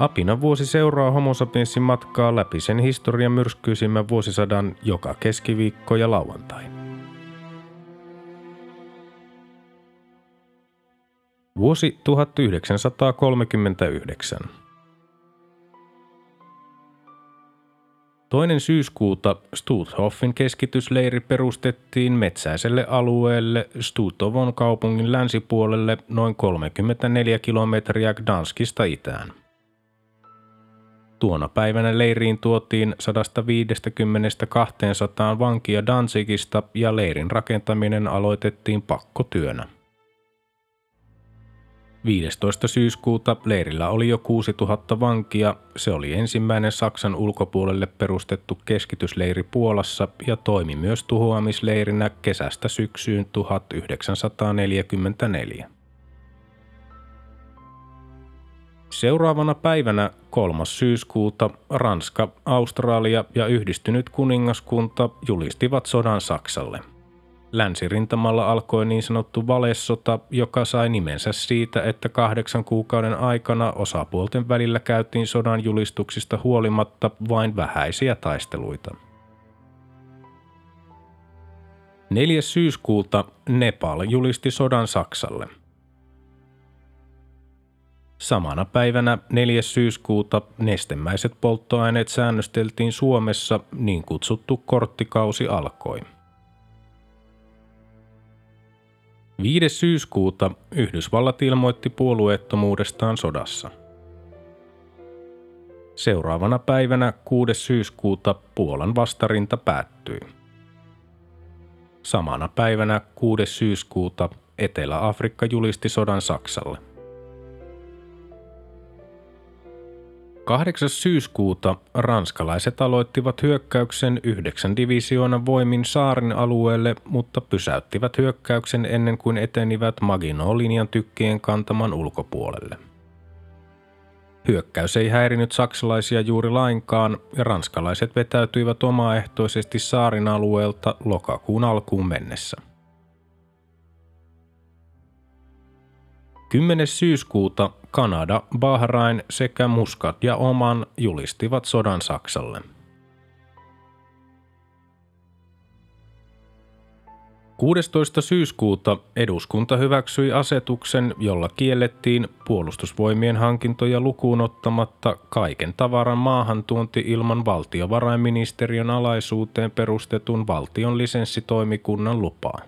Apina vuosi seuraa homo sapiensin matkaa läpi sen historian myrskyisimmän vuosisadan joka keskiviikko ja lauantai. Vuosi 1939. Toinen syyskuuta Stuthoffin keskitysleiri perustettiin metsäiselle alueelle Stutovon kaupungin länsipuolelle noin 34 kilometriä Gdanskista itään. Tuona päivänä leiriin tuotiin 150-200 vankia Danzigista ja leirin rakentaminen aloitettiin pakkotyönä. 15. syyskuuta leirillä oli jo 6000 vankia. Se oli ensimmäinen Saksan ulkopuolelle perustettu keskitysleiri Puolassa ja toimi myös tuhoamisleirinä kesästä syksyyn 1944. Seuraavana päivänä 3. syyskuuta Ranska, Australia ja yhdistynyt kuningaskunta julistivat sodan Saksalle. Länsirintamalla alkoi niin sanottu valessota, joka sai nimensä siitä, että kahdeksan kuukauden aikana osapuolten välillä käytiin sodan julistuksista huolimatta vain vähäisiä taisteluita. 4. syyskuuta Nepal julisti sodan Saksalle – Samana päivänä 4. syyskuuta nestemäiset polttoaineet säännösteltiin Suomessa, niin kutsuttu korttikausi alkoi. 5. syyskuuta Yhdysvallat ilmoitti puolueettomuudestaan sodassa. Seuraavana päivänä 6. syyskuuta Puolan vastarinta päättyi. Samana päivänä 6. syyskuuta Etelä-Afrikka julisti sodan Saksalle. 8. syyskuuta ranskalaiset aloittivat hyökkäyksen yhdeksän divisioonan voimin saarin alueelle, mutta pysäyttivät hyökkäyksen ennen kuin etenivät Maginot-linjan tykkien kantaman ulkopuolelle. Hyökkäys ei häirinyt saksalaisia juuri lainkaan ja ranskalaiset vetäytyivät omaehtoisesti saarin alueelta lokakuun alkuun mennessä. 10. syyskuuta Kanada, Bahrain sekä Muscat ja Oman julistivat sodan Saksalle. – 16. syyskuuta eduskunta hyväksyi asetuksen, jolla kiellettiin puolustusvoimien hankintoja lukuun ottamatta kaiken tavaran maahantuonti ilman valtiovarainministeriön alaisuuteen perustetun valtion lisenssitoimikunnan lupaa.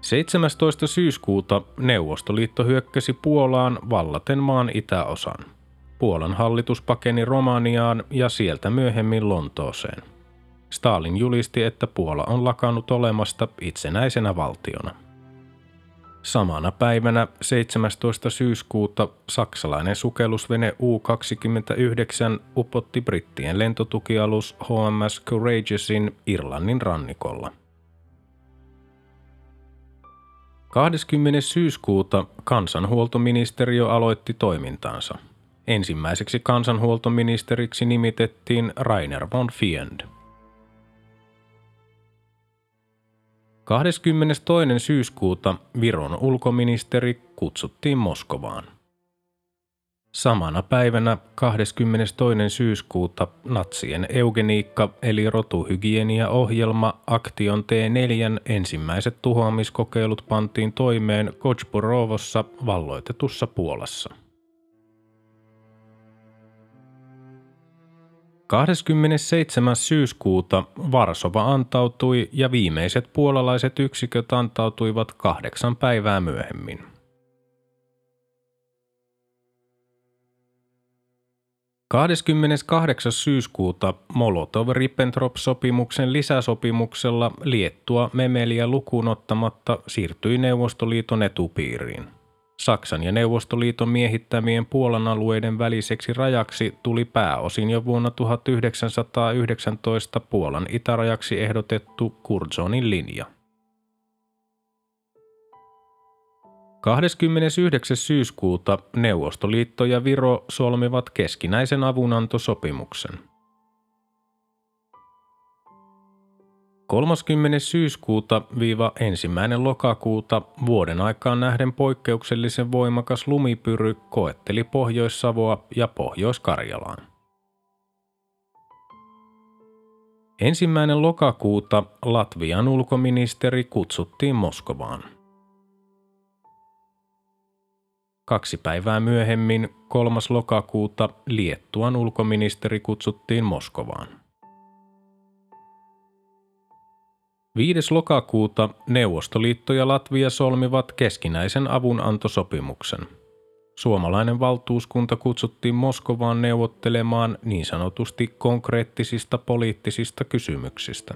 17. syyskuuta Neuvostoliitto hyökkäsi Puolaan vallaten maan itäosan. Puolan hallitus pakeni Romaniaan ja sieltä myöhemmin Lontooseen. Stalin julisti, että Puola on lakannut olemasta itsenäisenä valtiona. Samana päivänä 17. syyskuuta saksalainen sukellusvene U-29 upotti brittien lentotukialus HMS Courageousin Irlannin rannikolla. 20. syyskuuta kansanhuoltoministeriö aloitti toimintansa. Ensimmäiseksi kansanhuoltoministeriksi nimitettiin Rainer von Fiend. 22. syyskuuta Viron ulkoministeri kutsuttiin Moskovaan. Samana päivänä 22. syyskuuta natsien eugeniikka eli rotuhygienia-ohjelma Aktion T4 ensimmäiset tuhoamiskokeilut pantiin toimeen Kochborovossa valloitetussa Puolassa. 27. syyskuuta Varsova antautui ja viimeiset puolalaiset yksiköt antautuivat kahdeksan päivää myöhemmin. 28. syyskuuta Molotov-Ribbentrop-sopimuksen lisäsopimuksella Liettua memeliä lukuun ottamatta siirtyi Neuvostoliiton etupiiriin. Saksan ja Neuvostoliiton miehittämien Puolan alueiden väliseksi rajaksi tuli pääosin jo vuonna 1919 Puolan itärajaksi ehdotettu Curzonin linja. 29. syyskuuta Neuvostoliitto ja Viro solmivat keskinäisen avunantosopimuksen – 30. syyskuuta viiva ensimmäinen lokakuuta vuoden aikaan nähden poikkeuksellisen voimakas lumipyry koetteli Pohjois-Savoa ja Pohjois-Karjalaan. Ensimmäinen lokakuuta Latvian ulkoministeri kutsuttiin Moskovaan. Kaksi päivää myöhemmin, 3. lokakuuta, Liettuan ulkoministeri kutsuttiin Moskovaan. 5. lokakuuta Neuvostoliitto ja Latvia solmivat keskinäisen avunantosopimuksen. Suomalainen valtuuskunta kutsuttiin Moskovaan neuvottelemaan niin sanotusti konkreettisista poliittisista kysymyksistä.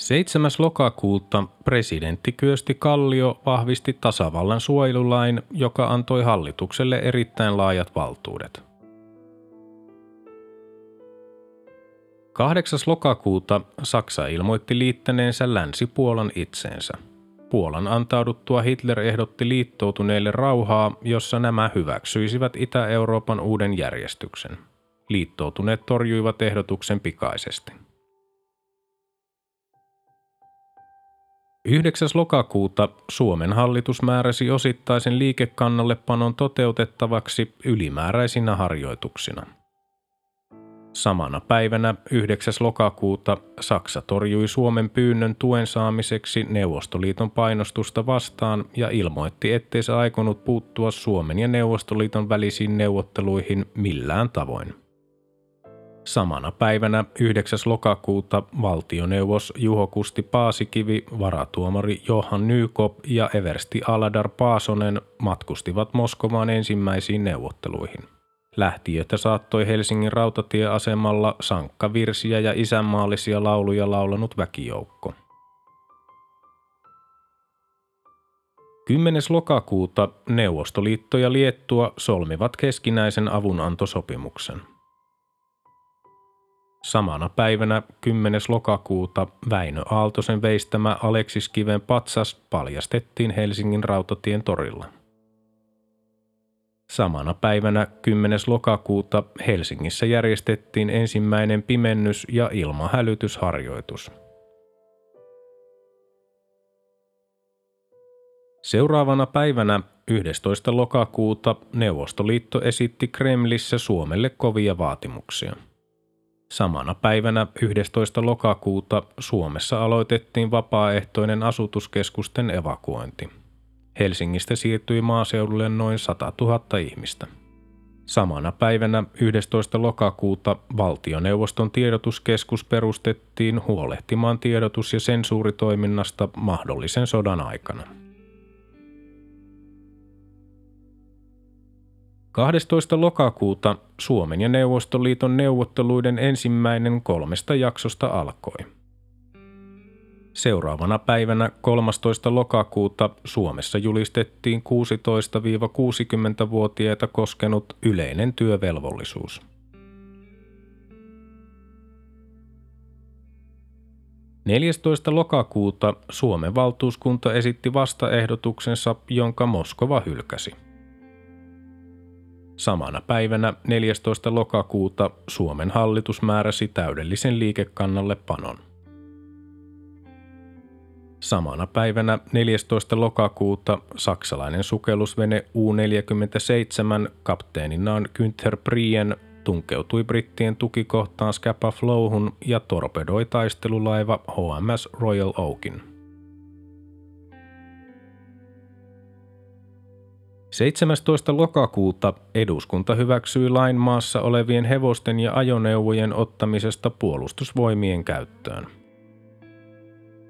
7. lokakuuta presidentti Kyösti Kallio vahvisti tasavallan suojelulain, joka antoi hallitukselle erittäin laajat valtuudet – 8. lokakuuta Saksa ilmoitti liittäneensä Länsi-Puolan itseensä. Puolan antauduttua Hitler ehdotti liittoutuneille rauhaa, jossa nämä hyväksyisivät Itä-Euroopan uuden järjestyksen. Liittoutuneet torjuivat ehdotuksen pikaisesti. 9. lokakuuta Suomen hallitus määräsi osittaisen liikekannallepanon toteutettavaksi ylimääräisinä harjoituksina – Samana päivänä 9. lokakuuta Saksa torjui Suomen pyynnön tuen saamiseksi Neuvostoliiton painostusta vastaan ja ilmoitti, ettei se aikonut puuttua Suomen ja Neuvostoliiton välisiin neuvotteluihin millään tavoin. Samana päivänä 9. lokakuuta valtioneuvos Juho Kusti Paasikivi, varatuomari Johan Nykop ja Eversti Aladar Paasonen matkustivat Moskovaan ensimmäisiin neuvotteluihin – Lähtiötä saattoi Helsingin rautatieasemalla sankkavirsiä ja isänmaallisia lauluja laulanut väkijoukko. 10. lokakuuta Neuvostoliitto ja Liettua solmivat keskinäisen avunantosopimuksen. Samana päivänä 10. lokakuuta Väinö Aaltosen veistämä Aleksis Kiven patsas paljastettiin Helsingin rautatien torilla. Samana päivänä 10. lokakuuta Helsingissä järjestettiin ensimmäinen pimennys- ja ilmahälytysharjoitus. Seuraavana päivänä 11. lokakuuta Neuvostoliitto esitti Kremlissä Suomelle kovia vaatimuksia. Samana päivänä 11. lokakuuta Suomessa aloitettiin vapaaehtoinen asutuskeskusten evakuointi – Helsingistä siirtyi maaseudulle noin 100 000 ihmistä. Samana päivänä 11. lokakuuta valtioneuvoston tiedotuskeskus perustettiin huolehtimaan tiedotus- ja sensuuritoiminnasta mahdollisen sodan aikana. 12. lokakuuta Suomen ja Neuvostoliiton neuvotteluiden ensimmäinen kolmesta jaksosta alkoi – Seuraavana päivänä 13. lokakuuta Suomessa julistettiin 16-60-vuotiaita koskenut yleinen työvelvollisuus. – 14. lokakuuta Suomen valtuuskunta esitti vastaehdotuksensa, jonka Moskova hylkäsi. Samana päivänä 14. lokakuuta Suomen hallitus määräsi täydellisen liikekannalle panon. Samana päivänä 14. lokakuuta saksalainen sukellusvene U-47 kapteeninaan Günther Prien tunkeutui brittien tukikohtaan Scapa Flowhun ja torpedoi taistelulaiva HMS Royal Oakin. 17. lokakuuta eduskunta hyväksyi lain maassa olevien hevosten ja ajoneuvojen ottamisesta puolustusvoimien käyttöön –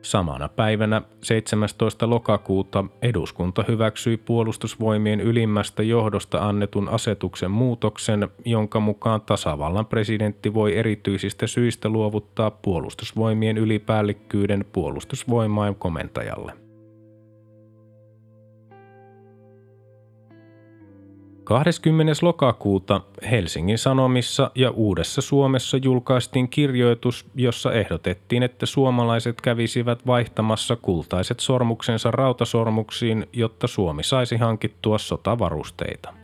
Samana päivänä 17. lokakuuta eduskunta hyväksyi puolustusvoimien ylimmästä johdosta annetun asetuksen muutoksen, jonka mukaan tasavallan presidentti voi erityisistä syistä luovuttaa puolustusvoimien ylipäällikkyyden puolustusvoimain komentajalle. 20. lokakuuta Helsingin Sanomissa ja Uudessa Suomessa julkaistiin kirjoitus, jossa ehdotettiin, että suomalaiset kävisivät vaihtamassa kultaiset sormuksensa rautasormuksiin, jotta Suomi saisi hankittua sotavarusteita.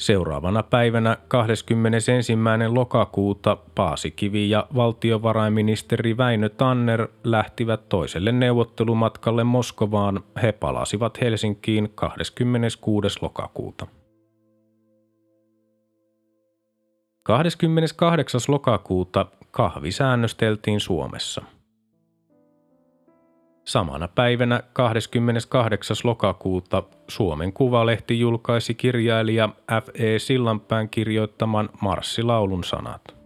Seuraavana päivänä 21. lokakuuta Paasikivi ja valtiovarainministeri Väinö Tanner lähtivät toiselle neuvottelumatkalle Moskovaan. He palasivat Helsinkiin 26. lokakuuta. 28. lokakuuta kahvi säännösteltiin Suomessa – Samana päivänä 28. lokakuuta Suomen Kuvalehti julkaisi kirjailija F.E. Sillanpään kirjoittaman Marssilaulun sanat.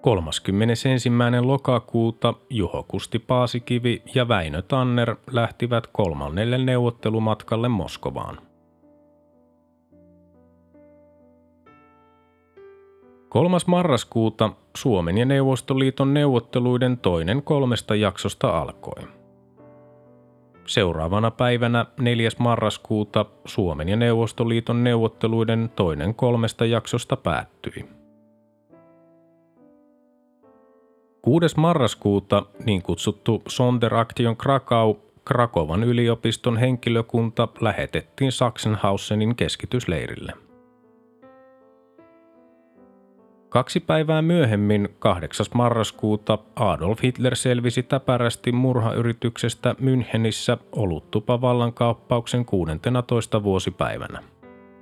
31. lokakuuta Juho Kusti Paasikivi ja Väinö Tanner lähtivät kolmannelle neuvottelumatkalle Moskovaan. 3. marraskuuta Suomen ja Neuvostoliiton neuvotteluiden toinen kolmesta jaksosta alkoi. Seuraavana päivänä 4. marraskuuta Suomen ja Neuvostoliiton neuvotteluiden toinen kolmesta jaksosta päättyi. 6. marraskuuta niin kutsuttu Sonderaktion Krakau Krakovan yliopiston henkilökunta lähetettiin Sachsenhausenin keskitysleirille – Kaksi päivää myöhemmin, 8. marraskuuta, Adolf Hitler selvisi täpärästi murhayrityksestä Münchenissä oluttupa vallankaappauksen 16. vuosipäivänä.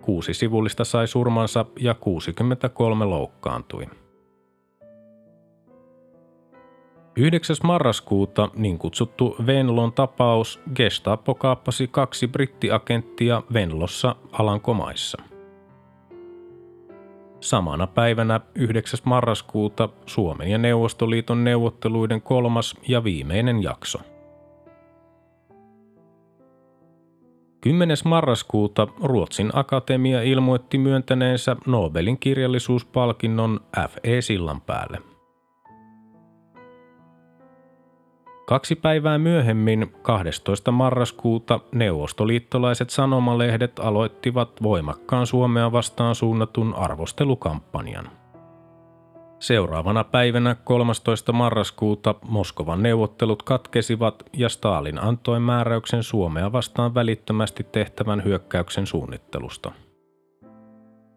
Kuusi sivullista sai surmansa ja 63 loukkaantui. 9. marraskuuta niin kutsuttu Venlon tapaus Gestapo kaappasi kaksi brittiagenttia Venlossa Alankomaissa – Samana päivänä 9. marraskuuta Suomen ja Neuvostoliiton neuvotteluiden kolmas ja viimeinen jakso. 10. marraskuuta Ruotsin akatemia ilmoitti myöntäneensä Nobelin kirjallisuuspalkinnon F.E. Sillanpäälle – Kaksi päivää myöhemmin, 12. marraskuuta, neuvostoliittolaiset sanomalehdet aloittivat voimakkaan Suomea vastaan suunnatun arvostelukampanjan. Seuraavana päivänä 13. marraskuuta Moskovan neuvottelut katkesivat ja Stalin antoi määräyksen Suomea vastaan välittömästi tehtävän hyökkäyksen suunnittelusta –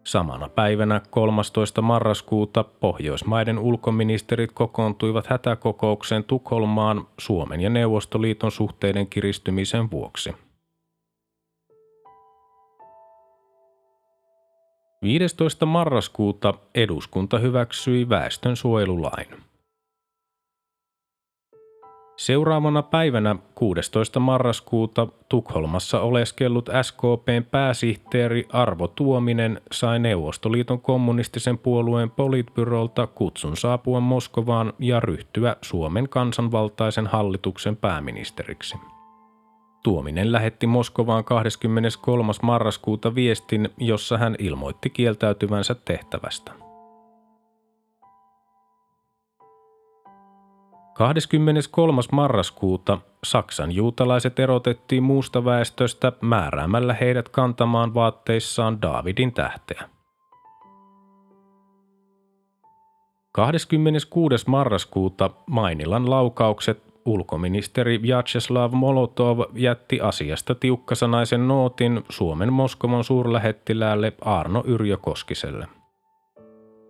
Samana päivänä 13. marraskuuta Pohjoismaiden ulkoministerit kokoontuivat hätäkokoukseen Tukholmaan Suomen ja Neuvostoliiton suhteiden kiristymisen vuoksi. 15. marraskuuta eduskunta hyväksyi väestönsuojelulain. Seuraavana päivänä 16. marraskuuta Tukholmassa oleskellut SKPn pääsihteeri Arvo Tuominen sai Neuvostoliiton kommunistisen puolueen politbyrolta kutsun saapua Moskovaan ja ryhtyä Suomen kansanvaltaisen hallituksen pääministeriksi. Tuominen lähetti Moskovaan 23. marraskuuta viestin, jossa hän ilmoitti kieltäytyvänsä tehtävästä. 23. marraskuuta Saksan juutalaiset erotettiin muusta väestöstä määräämällä heidät kantamaan vaatteissaan Daavidin tähteä. 26. marraskuuta Mainilan laukaukset ulkoministeri Vyacheslav Molotov jätti asiasta tiukkasanaisen nootin Suomen Moskovan suurlähettiläälle Arno Yrjö Koskiselle –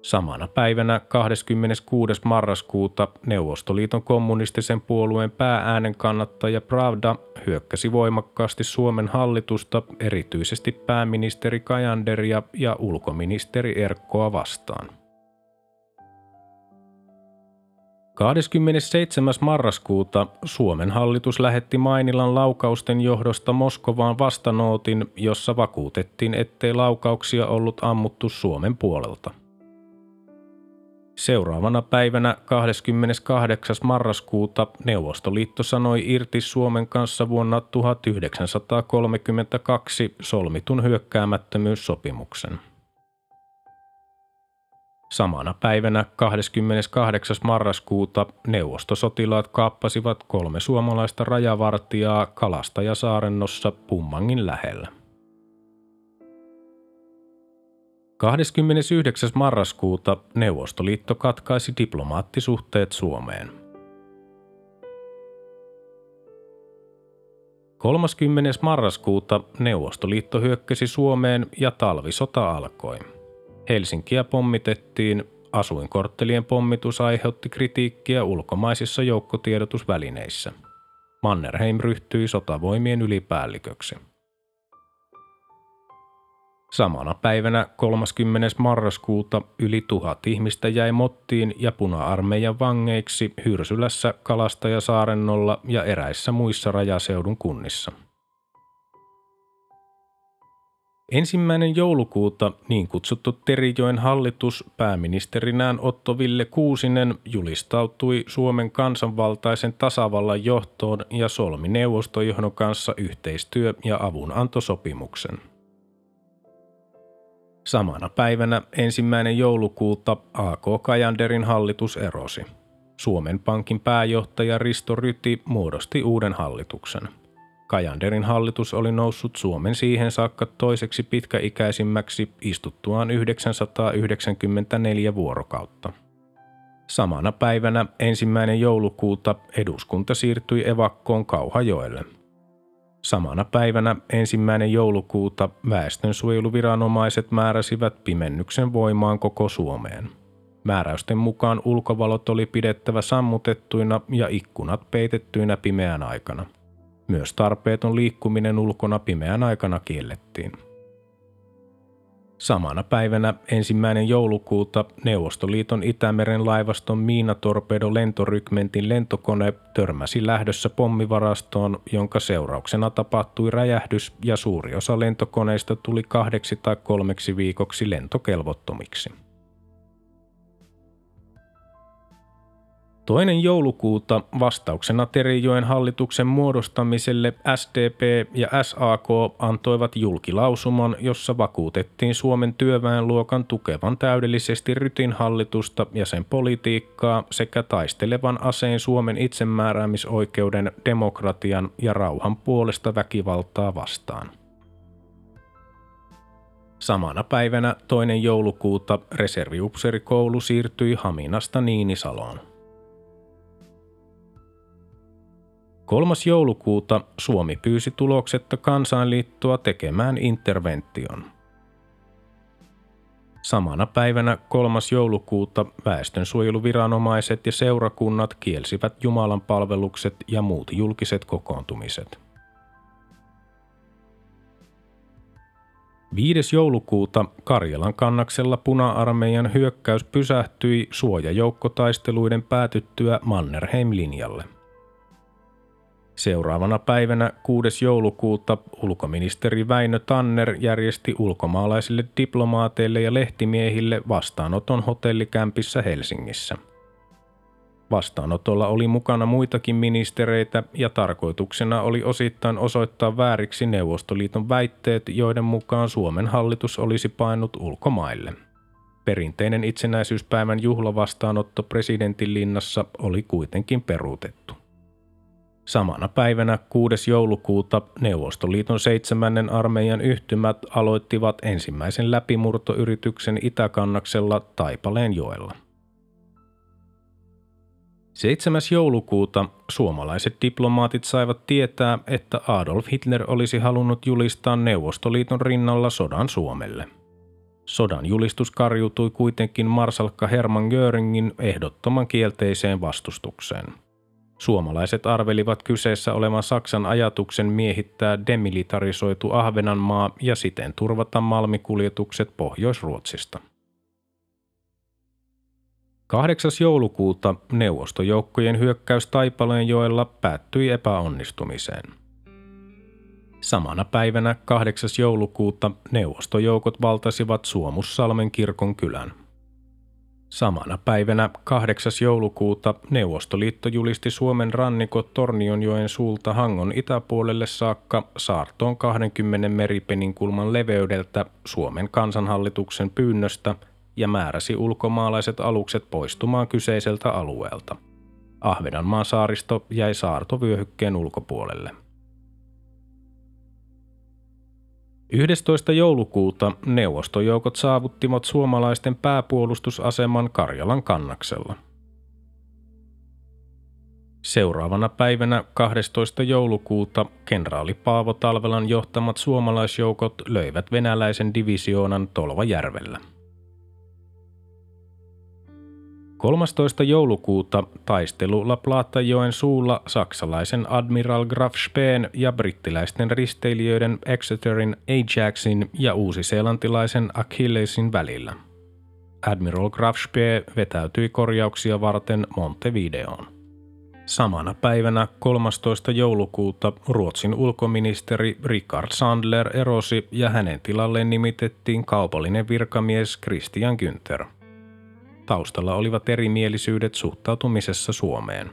Samana päivänä 26. marraskuuta Neuvostoliiton kommunistisen puolueen päääänen kannattaja Pravda hyökkäsi voimakkaasti Suomen hallitusta, erityisesti pääministeri Kajanderia ja ulkoministeri Erkkoa vastaan. 27. marraskuuta Suomen hallitus lähetti Mainilan laukausten johdosta Moskovaan vastanootin, jossa vakuutettiin, ettei laukauksia ollut ammuttu Suomen puolelta. Seuraavana päivänä 28. marraskuuta Neuvostoliitto sanoi irti Suomen kanssa vuonna 1932 solmitun hyökkäämättömyyssopimuksen. Samana päivänä 28. marraskuuta neuvostosotilaat kaappasivat kolme suomalaista rajavartijaa Kalastajasaarennossa Pummangin lähellä. 29. marraskuuta Neuvostoliitto katkaisi diplomaattisuhteet Suomeen. 30. marraskuuta Neuvostoliitto hyökkäsi Suomeen ja talvisota alkoi. Helsinkiä pommitettiin, asuinkorttelien pommitus aiheutti kritiikkiä ulkomaisissa joukkotiedotusvälineissä. Mannerheim ryhtyi sotavoimien ylipäälliköksi. Samana päivänä 30. marraskuuta yli tuhat ihmistä jäi mottiin ja puna-armeijan vangeiksi Hyrsylässä, Kalastajasaarennolla ja eräissä muissa rajaseudun kunnissa. Ensimmäinen joulukuuta niin kutsuttu Terijoen hallitus pääministerinään Otto Ville Kuusinen julistautui Suomen kansanvaltaisen tasavallan johtoon ja solmi neuvostojohdon kanssa yhteistyö- ja avunantosopimuksen. Samana päivänä ensimmäinen joulukuuta AK Kajanderin hallitus erosi. Suomen Pankin pääjohtaja Risto Ryti muodosti uuden hallituksen – Kajanderin hallitus oli noussut Suomen siihen saakka toiseksi pitkäikäisimmäksi istuttuaan 994 vuorokautta. Samana päivänä ensimmäinen joulukuuta eduskunta siirtyi evakkoon Kauhajoelle. Samana päivänä ensimmäinen joulukuuta väestönsuojeluviranomaiset määräsivät pimennyksen voimaan koko Suomeen. Määräysten mukaan ulkovalot oli pidettävä sammutettuina ja ikkunat peitettyinä pimeän aikana – myös tarpeeton liikkuminen ulkona pimeän aikana kiellettiin. Samana päivänä ensimmäinen joulukuuta Neuvostoliiton Itämeren laivaston Miinatorpedo lentorykmentin lentokone törmäsi lähdössä pommivarastoon, jonka seurauksena tapahtui räjähdys ja suuri osa lentokoneista tuli kahdeksi tai kolmeksi viikoksi lentokelvottomiksi. Toinen joulukuuta vastauksena Terijoen hallituksen muodostamiselle SDP ja SAK antoivat julkilausuman, jossa vakuutettiin Suomen työväenluokan tukevan täydellisesti Rytin hallitusta ja sen politiikkaa sekä taistelevan aseen Suomen itsemääräämisoikeuden, demokratian ja rauhan puolesta väkivaltaa vastaan. Samana päivänä toinen joulukuuta reserviupserikoulu siirtyi Haminasta Niinisaloon. 3. joulukuuta Suomi pyysi tuloksetta kansainliittoa tekemään intervention. Samana päivänä 3. joulukuuta väestönsuojeluviranomaiset ja seurakunnat kielsivät Jumalan palvelukset ja muut julkiset kokoontumiset. 5. joulukuuta Karjalan kannaksella puna-armeijan hyökkäys pysähtyi suojajoukkotaisteluiden päätyttyä Mannerheim-linjalle – Seuraavana päivänä 6. joulukuuta ulkoministeri Väinö Tanner järjesti ulkomaalaisille diplomaateille ja lehtimiehille vastaanoton hotellikämpissä Helsingissä. Vastaanotolla oli mukana muitakin ministereitä ja tarkoituksena oli osittain osoittaa vääriksi Neuvostoliiton väitteet, joiden mukaan Suomen hallitus olisi painut ulkomaille. Perinteinen itsenäisyyspäivän juhlavastaanotto presidentin linnassa oli kuitenkin peruutettu. Samana päivänä 6. joulukuuta Neuvostoliiton seitsemännen armeijan yhtymät aloittivat ensimmäisen läpimurtoyrityksen Itäkannaksella Taipaleenjoella. 7. joulukuuta suomalaiset diplomaatit saivat tietää, että Adolf Hitler olisi halunnut julistaa Neuvostoliiton rinnalla sodan Suomelle. Sodan julistus karjutui kuitenkin marsalkka Hermann Göringin ehdottoman kielteiseen vastustukseen – Suomalaiset arvelivat kyseessä olevan Saksan ajatuksen miehittää demilitarisoitu Ahvenanmaa ja siten turvata malmikuljetukset Pohjois-Ruotsista. 8. joulukuuta neuvostojoukkojen hyökkäys Taipaleenjoella päättyi epäonnistumiseen. Samana päivänä 8. joulukuuta neuvostojoukot valtasivat Suomussalmen kirkon kylän. Samana päivänä 8. joulukuuta Neuvostoliitto julisti Suomen rannikot Tornionjoen suulta Hangon itäpuolelle saakka saartoon 20 meripeninkulman leveydeltä Suomen kansanhallituksen pyynnöstä ja määräsi ulkomaalaiset alukset poistumaan kyseiseltä alueelta. Ahvenanmaan saaristo jäi saartovyöhykkeen ulkopuolelle. 11. joulukuuta neuvostojoukot saavuttivat suomalaisten pääpuolustusaseman Karjalan kannaksella. Seuraavana päivänä 12. joulukuuta kenraali Paavo Talvelan johtamat suomalaisjoukot löivät venäläisen divisioonan Tolvajärvellä. 13. joulukuuta taistelu Plata-joen suulla saksalaisen Admiral Graf Speen ja brittiläisten risteilijöiden Exeterin Ajaxin ja uusiseelantilaisen Achillesin välillä. Admiral Graf Spee vetäytyi korjauksia varten Montevideoon. Samana päivänä 13. joulukuuta Ruotsin ulkoministeri Richard Sandler erosi ja hänen tilalleen nimitettiin kaupallinen virkamies Christian Günther – Taustalla olivat erimielisyydet suhtautumisessa Suomeen.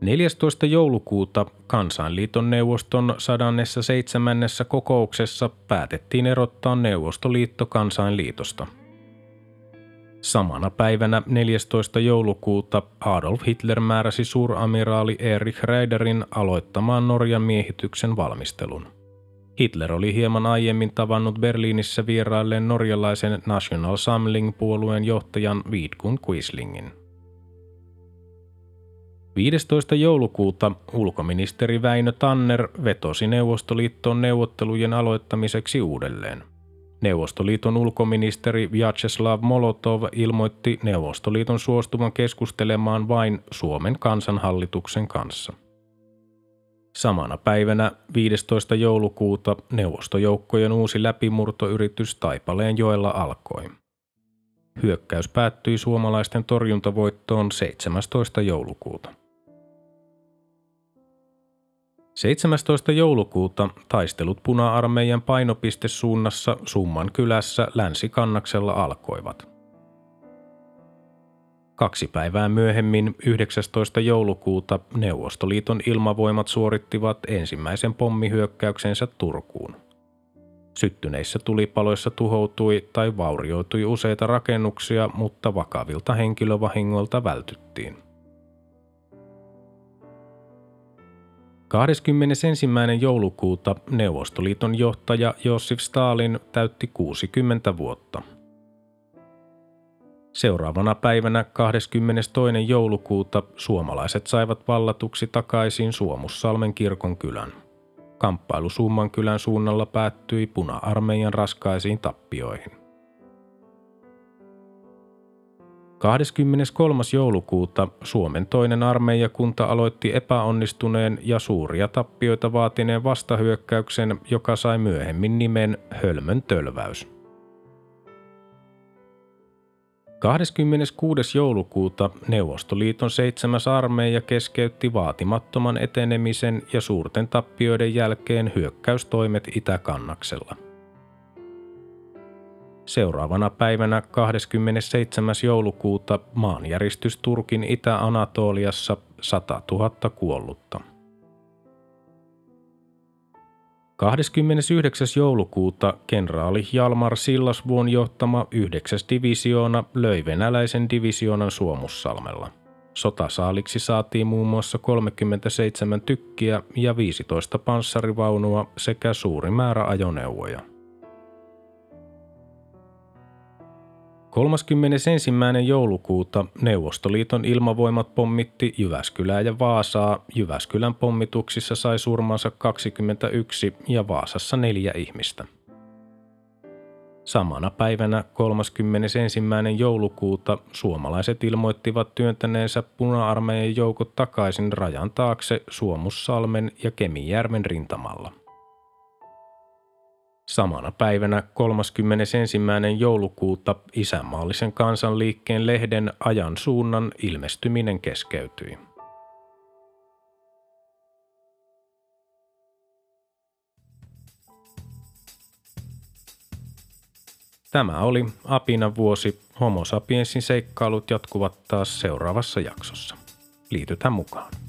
14. joulukuuta Kansainliiton neuvoston 107. kokouksessa päätettiin erottaa Neuvostoliitto Kansainliitosta. Samana päivänä 14. joulukuuta Adolf Hitler määräsi suuramiraali Erich Reiderin aloittamaan Norjan miehityksen valmistelun. Hitler oli hieman aiemmin tavannut Berliinissä vierailleen norjalaisen National Samling-puolueen johtajan Vidkun Quislingin. 15. joulukuuta ulkoministeri Väinö Tanner vetosi Neuvostoliittoon neuvottelujen aloittamiseksi uudelleen. Neuvostoliiton ulkoministeri Vyacheslav Molotov ilmoitti Neuvostoliiton suostuvan keskustelemaan vain Suomen kansanhallituksen kanssa. Samana päivänä 15. joulukuuta neuvostojoukkojen uusi läpimurtoyritys Taipaleen joella alkoi. Hyökkäys päättyi suomalaisten torjuntavoittoon 17. joulukuuta. 17. joulukuuta taistelut puna-armeijan painopistesuunnassa Summan kylässä länsikannaksella alkoivat – Kaksi päivää myöhemmin, 19. joulukuuta, Neuvostoliiton ilmavoimat suorittivat ensimmäisen pommihyökkäyksensä Turkuun. Syttyneissä tulipaloissa tuhoutui tai vaurioitui useita rakennuksia, mutta vakavilta henkilövahingoilta vältyttiin. 21. joulukuuta Neuvostoliiton johtaja Josif Stalin täytti 60 vuotta – Seuraavana päivänä 22. joulukuuta suomalaiset saivat vallatuksi takaisin Suomussalmen kirkon kylän. Kamppailu Summan kylän suunnalla päättyi puna-armeijan raskaisiin tappioihin. 23. joulukuuta Suomen toinen armeijakunta aloitti epäonnistuneen ja suuria tappioita vaatineen vastahyökkäyksen, joka sai myöhemmin nimen Hölmön tölväys. 26. joulukuuta Neuvostoliiton 7. armeija keskeytti vaatimattoman etenemisen ja suurten tappioiden jälkeen hyökkäystoimet Itäkannaksella. Seuraavana päivänä 27. joulukuuta maanjäristys Turkin Itä-Anatoliassa 100 000 kuollutta. 29. joulukuuta kenraali Jalmar Sillasvuon johtama 9. divisioona löi venäläisen divisioonan Suomussalmella. Sotasaaliksi saatiin muun muassa 37 tykkiä ja 15 panssarivaunua sekä suuri määrä ajoneuvoja. 31. joulukuuta Neuvostoliiton ilmavoimat pommitti Jyväskylää ja Vaasaa. Jyväskylän pommituksissa sai surmansa 21 ja Vaasassa neljä ihmistä. Samana päivänä 31. joulukuuta suomalaiset ilmoittivat työntäneensä puna-armeijan joukot takaisin rajan taakse Suomussalmen ja Kemijärven rintamalla. Samana päivänä 31. joulukuuta isänmaallisen kansanliikkeen lehden ajan suunnan ilmestyminen keskeytyi. Tämä oli Apina vuosi. Homo sapiensin seikkailut jatkuvat taas seuraavassa jaksossa. Liitytään mukaan.